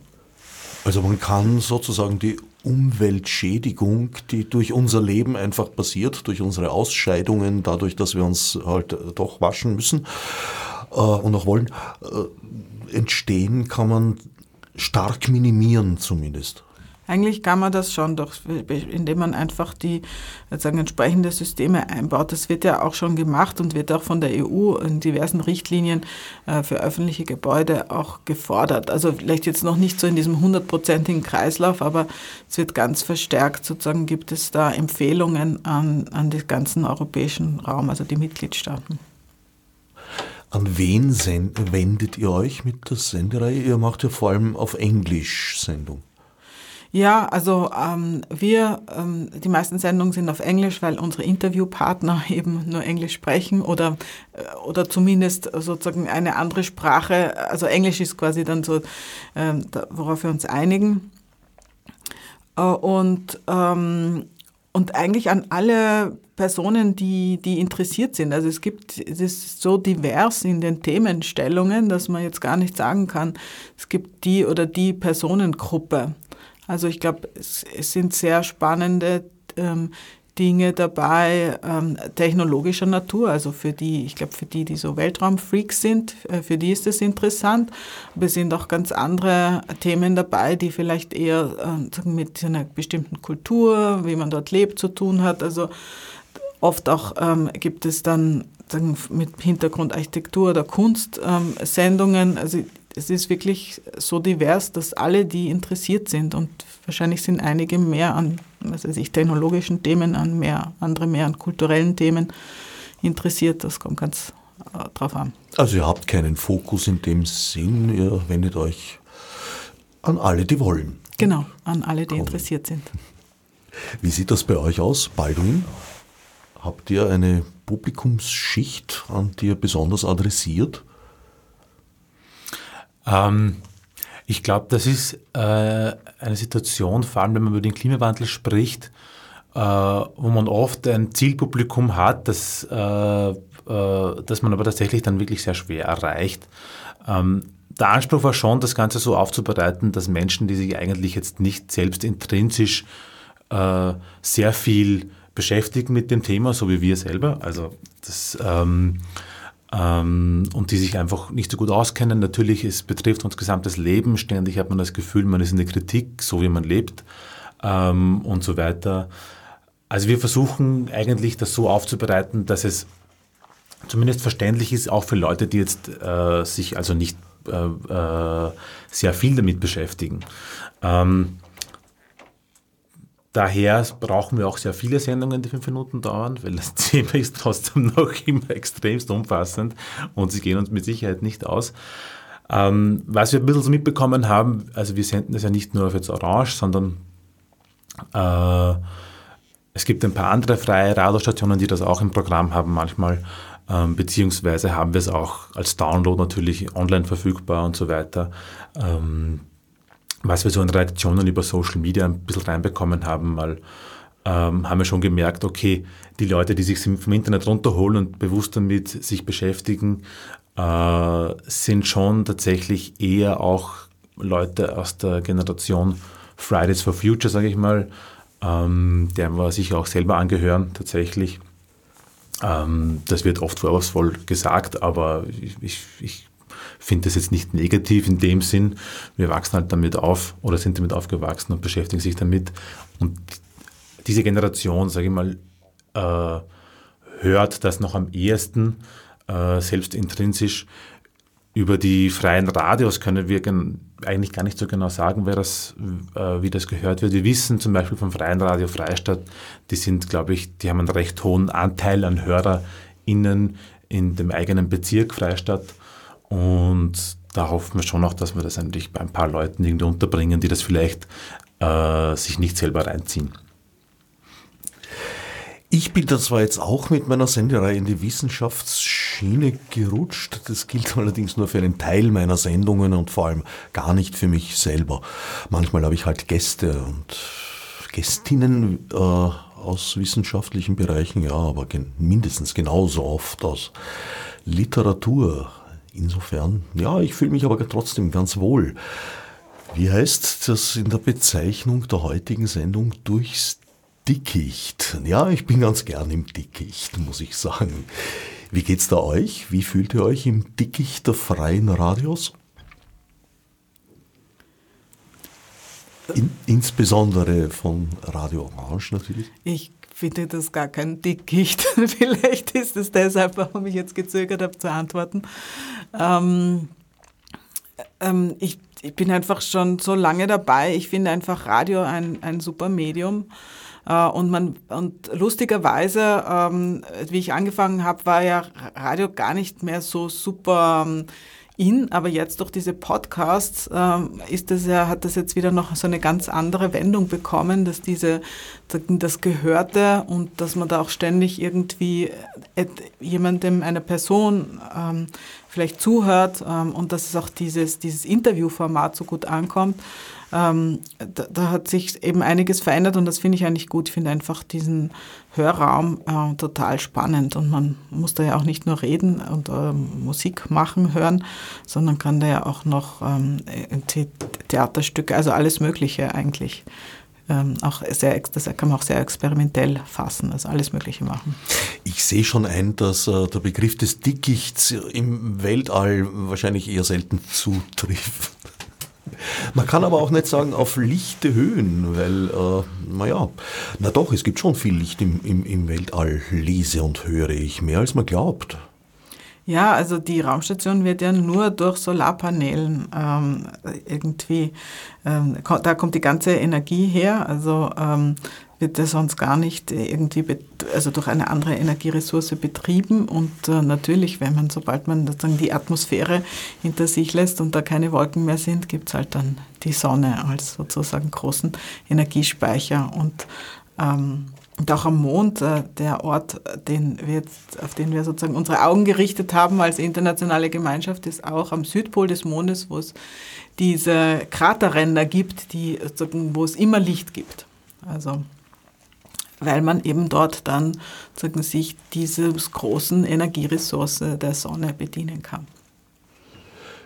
Also man kann sozusagen die Umweltschädigung, die durch unser Leben einfach passiert, durch unsere Ausscheidungen, dadurch, dass wir uns halt doch waschen müssen äh, und auch wollen, äh, entstehen, kann man stark minimieren zumindest. Eigentlich kann man das schon, doch, indem man einfach die sozusagen entsprechende Systeme einbaut. Das wird ja auch schon gemacht und wird auch von der EU in diversen Richtlinien äh, für öffentliche Gebäude auch gefordert. Also vielleicht jetzt noch nicht so in diesem hundertprozentigen Kreislauf, aber es wird ganz verstärkt sozusagen, gibt es da Empfehlungen an, an den ganzen europäischen Raum, also die Mitgliedstaaten. An wen wendet ihr euch mit der Senderei? Ihr macht ja vor allem auf Englisch Sendung. Ja, also ähm, wir, ähm, die meisten Sendungen sind auf Englisch, weil unsere Interviewpartner (laughs) eben nur Englisch sprechen oder, äh, oder zumindest sozusagen eine andere Sprache. Also Englisch ist quasi dann so, ähm, da, worauf wir uns einigen. Äh, und, ähm, und eigentlich an alle Personen, die, die interessiert sind. Also es gibt, es ist so divers in den Themenstellungen, dass man jetzt gar nicht sagen kann, es gibt die oder die Personengruppe. Also ich glaube, es, es, sind sehr spannende ähm, Dinge dabei, ähm, technologischer Natur. Also für die, ich glaube, für die, die so Weltraumfreaks sind, äh, für die ist das interessant. Aber es sind auch ganz andere Themen dabei, die vielleicht eher äh, mit einer bestimmten Kultur, wie man dort lebt, zu tun hat. Also oft auch ähm, gibt es dann sagen, mit Hintergrund Architektur oder Kunst ähm, Sendungen. Also es ist wirklich so divers, dass alle, die interessiert sind und wahrscheinlich sind einige mehr an, was weiß ich, technologischen Themen, an mehr, andere mehr an kulturellen Themen interessiert. Das kommt ganz äh, drauf an. Also ihr habt keinen Fokus in dem Sinn, ihr wendet euch an alle, die wollen. Genau, an alle, die Kommen. interessiert sind. Wie sieht das bei euch aus, Baldwin? Habt ihr eine Publikumsschicht, an die ihr besonders adressiert? Ähm, ich glaube, das ist äh, eine Situation, vor allem wenn man über den Klimawandel spricht, äh, wo man oft ein Zielpublikum hat, das, äh, äh das man aber tatsächlich dann wirklich sehr schwer erreicht. Ähm, der Anspruch war schon, das Ganze so aufzubereiten, dass Menschen, die sich eigentlich jetzt nicht selbst intrinsisch äh, sehr viel beschäftigen mit dem Thema, so wie wir selber, also das ähm, ähm, und die sich einfach nicht so gut auskennen. Natürlich, es betrifft uns gesamtes Leben. Ständig hat man das Gefühl, man ist in der Kritik, so wie man lebt ähm, und so weiter. Also wir versuchen eigentlich das so aufzubereiten, dass es zumindest verständlich ist, auch für Leute, die jetzt äh, sich also nicht äh, äh, sehr viel damit beschäftigen. Ähm, Daher brauchen wir auch sehr viele Sendungen, die fünf Minuten dauern, weil das (laughs) Thema ist trotzdem noch immer extremst umfassend und sie gehen uns mit Sicherheit nicht aus. Ähm, was wir ein bisschen so mitbekommen haben, also wir senden das ja nicht nur auf jetzt Orange, sondern äh, es gibt ein paar andere freie Radiostationen, die das auch im Programm haben manchmal, ähm, beziehungsweise haben wir es auch als Download natürlich online verfügbar und so weiter. Ähm, was wir so in Reaktionen über Social Media ein bisschen reinbekommen haben, mal ähm, haben wir schon gemerkt, okay, die Leute, die sich vom Internet runterholen und bewusst damit sich beschäftigen, äh, sind schon tatsächlich eher auch Leute aus der Generation Fridays for Future, sage ich mal, ähm, deren wir sich auch selber angehören tatsächlich. Ähm, das wird oft vorwurfsvoll gesagt, aber ich, ich, ich finde das jetzt nicht negativ in dem Sinn. Wir wachsen halt damit auf oder sind damit aufgewachsen und beschäftigen sich damit. Und diese Generation, sage ich mal, äh, hört das noch am ehesten, äh, selbst intrinsisch. Über die freien Radios können wir eigentlich gar nicht so genau sagen, wer das, äh, wie das gehört wird. Wir wissen zum Beispiel vom Freien Radio Freistadt, die sind, glaube ich, die haben einen recht hohen Anteil an HörerInnen in dem eigenen Bezirk Freistadt und da hoffen wir schon noch, dass wir das eigentlich bei ein paar Leuten irgendwie unterbringen, die das vielleicht äh, sich nicht selber reinziehen. Ich bin da zwar jetzt auch mit meiner Senderei in die Wissenschaftsschiene gerutscht, das gilt (laughs) allerdings nur für einen Teil meiner Sendungen und vor allem gar nicht für mich selber. Manchmal habe ich halt Gäste und Gästinnen äh, aus wissenschaftlichen Bereichen, ja, aber gen mindestens genauso oft aus Literatur, Insofern, ja, ich fühle mich aber trotzdem ganz wohl. Wie heißt das in der Bezeichnung der heutigen Sendung durchs Dickicht? Ja, ich bin ganz gern im Dickicht, muss ich sagen. Wie geht's da euch? Wie fühlt ihr euch im Dickicht der freien Radios? In, insbesondere von Radio Orange natürlich. Ich finde das gar kein Dickicht. (laughs) Vielleicht ist es deshalb, warum ich jetzt gezögert habe zu antworten. Ähm, ähm, ich, ich bin einfach schon so lange dabei. Ich finde einfach Radio ein, ein super Medium. Äh, und, man, und lustigerweise, ähm, wie ich angefangen habe, war ja Radio gar nicht mehr so super ähm, in, aber jetzt durch diese Podcasts ähm, ist das ja, hat das jetzt wieder noch so eine ganz andere Wendung bekommen, dass diese das Gehörte und dass man da auch ständig irgendwie jemandem, einer Person ähm, vielleicht zuhört ähm, und dass es auch dieses, dieses Interviewformat so gut ankommt. Ähm, da, da, hat sich eben einiges verändert und das finde ich eigentlich gut. Ich finde einfach diesen Hörraum äh, total spannend und man muss da ja auch nicht nur reden und äh, Musik machen, hören, sondern kann da ja auch noch ähm, Theaterstücke, also alles Mögliche eigentlich. Ähm, auch sehr, das kann man auch sehr experimentell fassen, also alles Mögliche machen. Ich sehe schon ein, dass äh, der Begriff des Dickichts im Weltall wahrscheinlich eher selten zutrifft. Man kann aber auch nicht sagen auf lichte Höhen, weil, äh, naja, na doch, es gibt schon viel Licht im, im, im Weltall, lese und höre ich, mehr als man glaubt. Ja, also die Raumstation wird ja nur durch Solarpanelen ähm, irgendwie, ähm, da kommt die ganze Energie her. Also ähm, wird er sonst gar nicht irgendwie, also durch eine andere Energieressource betrieben. Und äh, natürlich, wenn man, sobald man sozusagen die Atmosphäre hinter sich lässt und da keine Wolken mehr sind, gibt es halt dann die Sonne als sozusagen großen Energiespeicher. Und, ähm, und auch am Mond, äh, der Ort, den wir jetzt, auf den wir sozusagen unsere Augen gerichtet haben als internationale Gemeinschaft, ist auch am Südpol des Mondes, wo es diese Kraterränder gibt, die, wo es immer Licht gibt. Also weil man eben dort dann sagen, sich dieses großen Energieressource der Sonne bedienen kann.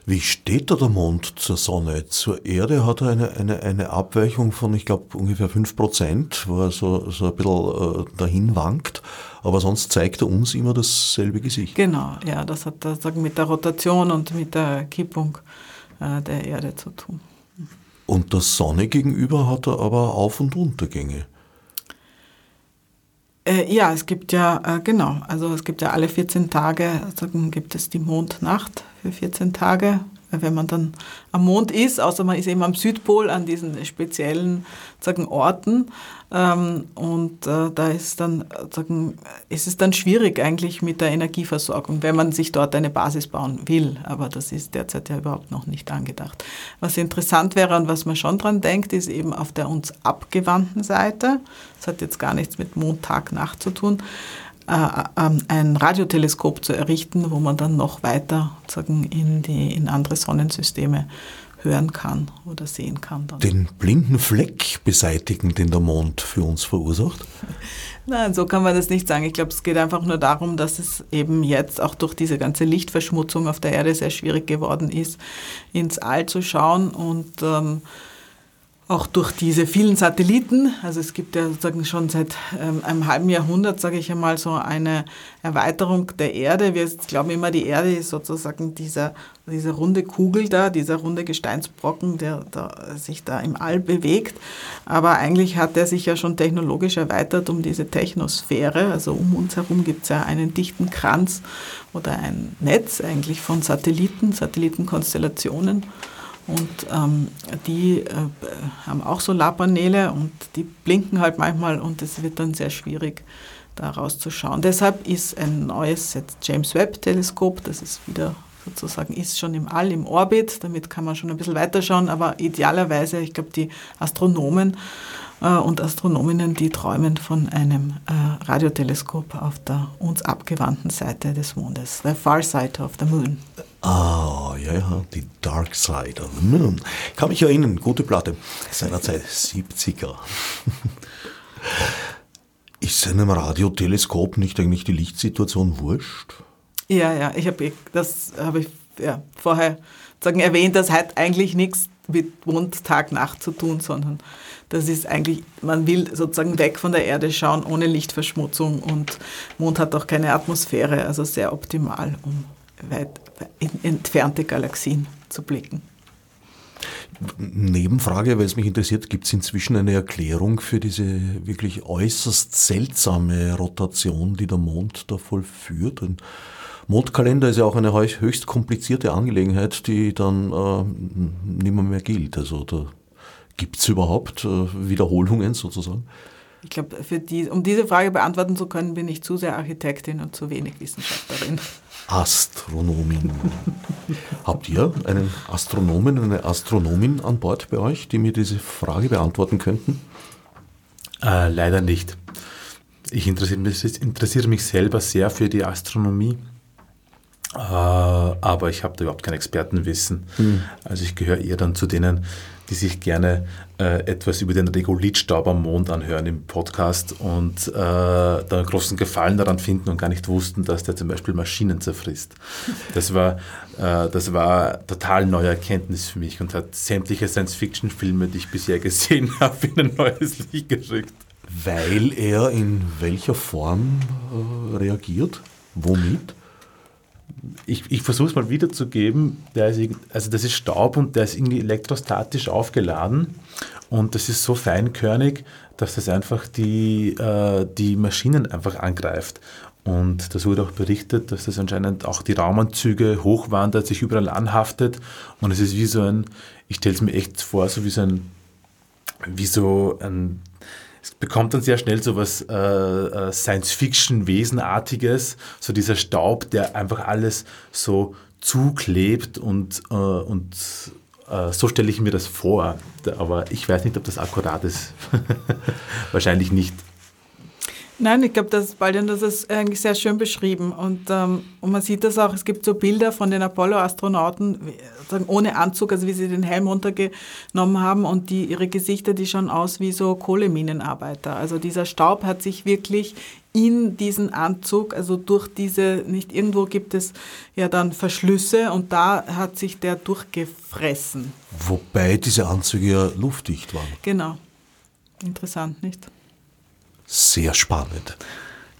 Wie steht da der Mond zur Sonne? Zur Erde hat er eine, eine, eine Abweichung von, ich glaube, ungefähr 5%, wo er so, so ein bisschen äh, dahin wankt. Aber sonst zeigt er uns immer dasselbe Gesicht. Genau, ja, das hat das mit der Rotation und mit der Kippung äh, der Erde zu tun. Und der Sonne gegenüber hat er aber Auf- und Untergänge. Äh, ja, es gibt ja, äh, genau, also es gibt ja alle 14 Tage, also gibt es die Mondnacht für 14 Tage wenn man dann am Mond ist, außer man ist eben am Südpol an diesen speziellen sagen, Orten. Ähm, und äh, da ist, dann, sagen, ist es dann schwierig eigentlich mit der Energieversorgung, wenn man sich dort eine Basis bauen will. Aber das ist derzeit ja überhaupt noch nicht angedacht. Was interessant wäre und was man schon dran denkt, ist eben auf der uns abgewandten Seite, das hat jetzt gar nichts mit Mond, Tag, Nacht zu tun, ein Radioteleskop zu errichten, wo man dann noch weiter sagen, in, die, in andere Sonnensysteme hören kann oder sehen kann. Dann. Den blinden Fleck beseitigen, den der Mond für uns verursacht? (laughs) Nein, so kann man das nicht sagen. Ich glaube, es geht einfach nur darum, dass es eben jetzt auch durch diese ganze Lichtverschmutzung auf der Erde sehr schwierig geworden ist, ins All zu schauen und ähm, auch durch diese vielen Satelliten, also es gibt ja sozusagen schon seit ähm, einem halben Jahrhundert, sage ich einmal, so eine Erweiterung der Erde. Wir glauben immer, die Erde ist sozusagen dieser, diese runde Kugel da, dieser runde Gesteinsbrocken, der da, sich da im All bewegt. Aber eigentlich hat er sich ja schon technologisch erweitert um diese Technosphäre. Also um uns herum gibt es ja einen dichten Kranz oder ein Netz eigentlich von Satelliten, Satellitenkonstellationen. Und ähm, die äh, haben auch Solarpaneele und die blinken halt manchmal und es wird dann sehr schwierig, da rauszuschauen. Deshalb ist ein neues James Webb Teleskop, das ist wieder sozusagen ist schon im All, im Orbit, damit kann man schon ein bisschen weiterschauen, aber idealerweise, ich glaube, die Astronomen äh, und Astronominnen, die träumen von einem äh, Radioteleskop auf der uns abgewandten Seite des Mondes, the far side of the moon. Ah, ja, ja, die Dark Side of the Moon. Kann mich erinnern, gute Platte, seinerzeit 70er. (laughs) Ist einem Radioteleskop nicht eigentlich die Lichtsituation wurscht? Ja, ja, ich habe das habe ich ja, vorher sagen, erwähnt, das hat eigentlich nichts mit Mond, Tag, Nacht zu tun, sondern das ist eigentlich, man will sozusagen weg von der Erde schauen, ohne Lichtverschmutzung und Mond hat auch keine Atmosphäre, also sehr optimal, um weit in entfernte Galaxien zu blicken. Nebenfrage, weil es mich interessiert, gibt es inzwischen eine Erklärung für diese wirklich äußerst seltsame Rotation, die der Mond da vollführt? Ein Mondkalender ist ja auch eine höchst komplizierte Angelegenheit, die dann äh, nimmer mehr gilt. Also da gibt es überhaupt äh, Wiederholungen sozusagen? Ich glaube, die, um diese Frage beantworten zu können, bin ich zu sehr Architektin und zu wenig Wissenschaftlerin. Astronomin. Habt ihr einen Astronomen, eine Astronomin an Bord bei euch, die mir diese Frage beantworten könnten? Äh, leider nicht. Ich interessiere mich, interessiere mich, selber sehr für die Astronomie, äh, aber ich habe da überhaupt kein Expertenwissen. Hm. Also ich gehöre eher dann zu denen, die sich gerne äh, etwas über den Regolithstaub am Mond anhören im Podcast und äh, da großen Gefallen daran finden und gar nicht wussten, dass der zum Beispiel Maschinen zerfrisst. (laughs) Das war, äh, das war total neue Erkenntnis für mich und hat sämtliche Science-Fiction-Filme, die ich bisher gesehen (laughs) habe, in ein neues Licht gerückt. Weil er in welcher Form äh, reagiert? Womit? Ich, ich versuche es mal wiederzugeben. Der ist, also das ist Staub und der ist irgendwie elektrostatisch aufgeladen und das ist so feinkörnig, dass das einfach die, äh, die Maschinen einfach angreift. Und das wurde auch berichtet, dass das anscheinend auch die Raumanzüge hochwandert, sich überall anhaftet. Und es ist wie so ein, ich stelle es mir echt vor, so wie so ein, wie so ein es bekommt dann sehr schnell so was äh, äh, Science-Fiction-Wesenartiges, so dieser Staub, der einfach alles so zuklebt und, äh, und äh, so stelle ich mir das vor. Aber ich weiß nicht, ob das akkurat ist. (laughs) Wahrscheinlich nicht. Nein, ich glaube, das, Baldian, das ist eigentlich sehr schön beschrieben. Und, ähm, und man sieht das auch, es gibt so Bilder von den Apollo-Astronauten ohne Anzug, also wie sie den Helm runtergenommen haben und die, ihre Gesichter, die schauen aus wie so Kohleminenarbeiter. Also dieser Staub hat sich wirklich in diesen Anzug, also durch diese, nicht irgendwo gibt es ja dann Verschlüsse und da hat sich der durchgefressen. Wobei diese Anzüge ja luftdicht waren. Genau. Interessant, nicht? Sehr spannend.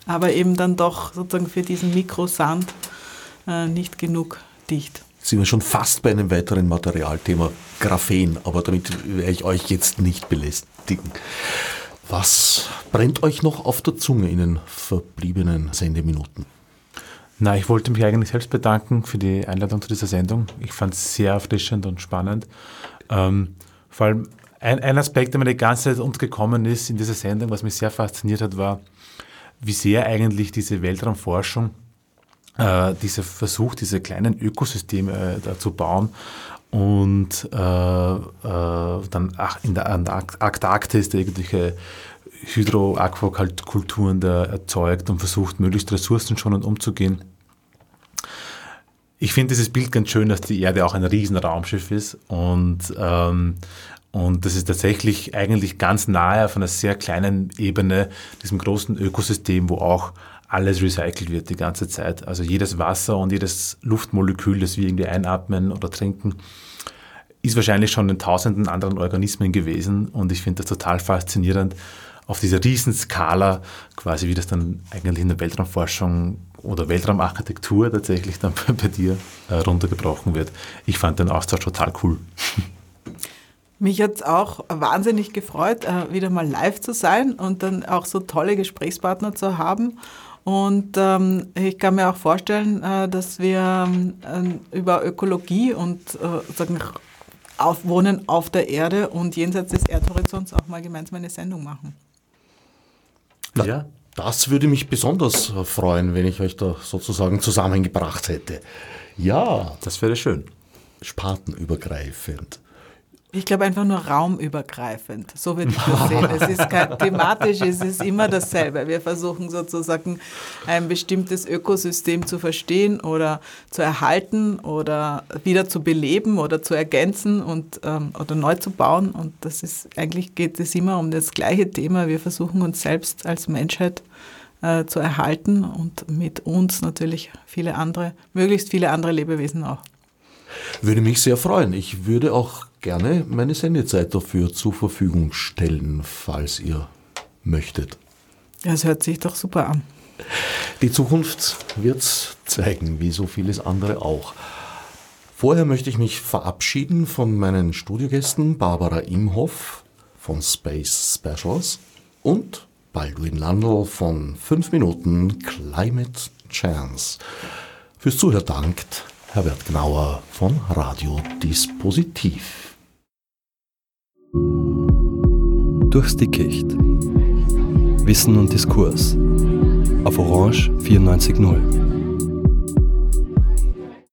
Aber eben dann doch sozusagen für diesen Mikrosand äh, nicht genug dicht. Sind wir schon fast bei einem weiteren Materialthema Graphen, aber damit werde ich euch jetzt nicht belästigen. Was brennt euch noch auf der Zunge in den verbliebenen Sendeminuten? Na, ich wollte mich eigentlich selbst bedanken für die Einladung zu dieser Sendung. Ich fand es sehr erfrischend und spannend. Ähm, vor allem ein, ein Aspekt, der mir die ganze Zeit gekommen ist in dieser Sendung, was mich sehr fasziniert hat, war, wie sehr eigentlich diese Weltraumforschung, äh, dieser Versuch, diese kleinen Ökosysteme äh, zu bauen und äh, äh dann ach, in der Antarktis irgendwelche Hydroaquakulturen erzeugt und versucht, möglichst ressourcenschonend umzugehen. Ich finde dieses Bild ganz schön, dass die Erde auch ein Riesenraumschiff ist und ähm, und das ist tatsächlich eigentlich ganz nahe auf einer sehr kleinen Ebene, diesem großen Ökosystem, wo auch alles recycelt wird die ganze Zeit. Also jedes Wasser und jedes Luftmolekül, das wir irgendwie einatmen oder trinken, ist wahrscheinlich schon in tausenden anderen Organismen gewesen. Und ich finde das total faszinierend, auf dieser Riesenskala, quasi wie das dann eigentlich in der Weltraumforschung oder Weltraumarchitektur tatsächlich dann (laughs) bei dir äh, runtergebrochen wird. Ich fand den Austausch total cool. (laughs) Mich hat es auch wahnsinnig gefreut, äh, wieder mal live zu sein und dann auch so tolle Gesprächspartner zu haben. Und ähm, ich kann mir auch vorstellen, äh, dass wir äh, über Ökologie und äh, sagen, auf Wohnen auf der Erde und jenseits des Erdhorizonts auch mal gemeinsam eine Sendung machen. Ja. Das würde mich besonders freuen, wenn ich euch da sozusagen zusammengebracht hätte. Ja. Das wäre schön. Spartenübergreifend. Ich glaube einfach nur raumübergreifend. So würde ich das sehen. Es ist kein, (laughs) thematisch es ist immer dasselbe. Wir versuchen sozusagen ein bestimmtes Ökosystem zu verstehen oder zu erhalten oder wieder zu beleben oder zu ergänzen und ähm, oder neu zu bauen. Und das ist eigentlich geht es immer um das gleiche Thema. Wir versuchen uns selbst als Menschheit äh, zu erhalten und mit uns natürlich viele andere, möglichst viele andere Lebewesen auch. Würde mich sehr freuen. Ich würde auch gerne meine Sendezeit dafür zur Verfügung stellen, falls ihr möchtet. Das hört sich doch super an. Die Zukunft wird zeigen, wie so vieles andere auch. Vorher möchte ich mich verabschieden von meinen Studiogästen Barbara Imhoff von Space Specials und Baldwin Landl von 5 Minuten Climate Chance. Fürs Zuhören dankt Herbert Gnauer von Radio Dispositiv. Durchs Dickicht. Wissen und Diskurs auf Orange 94.0.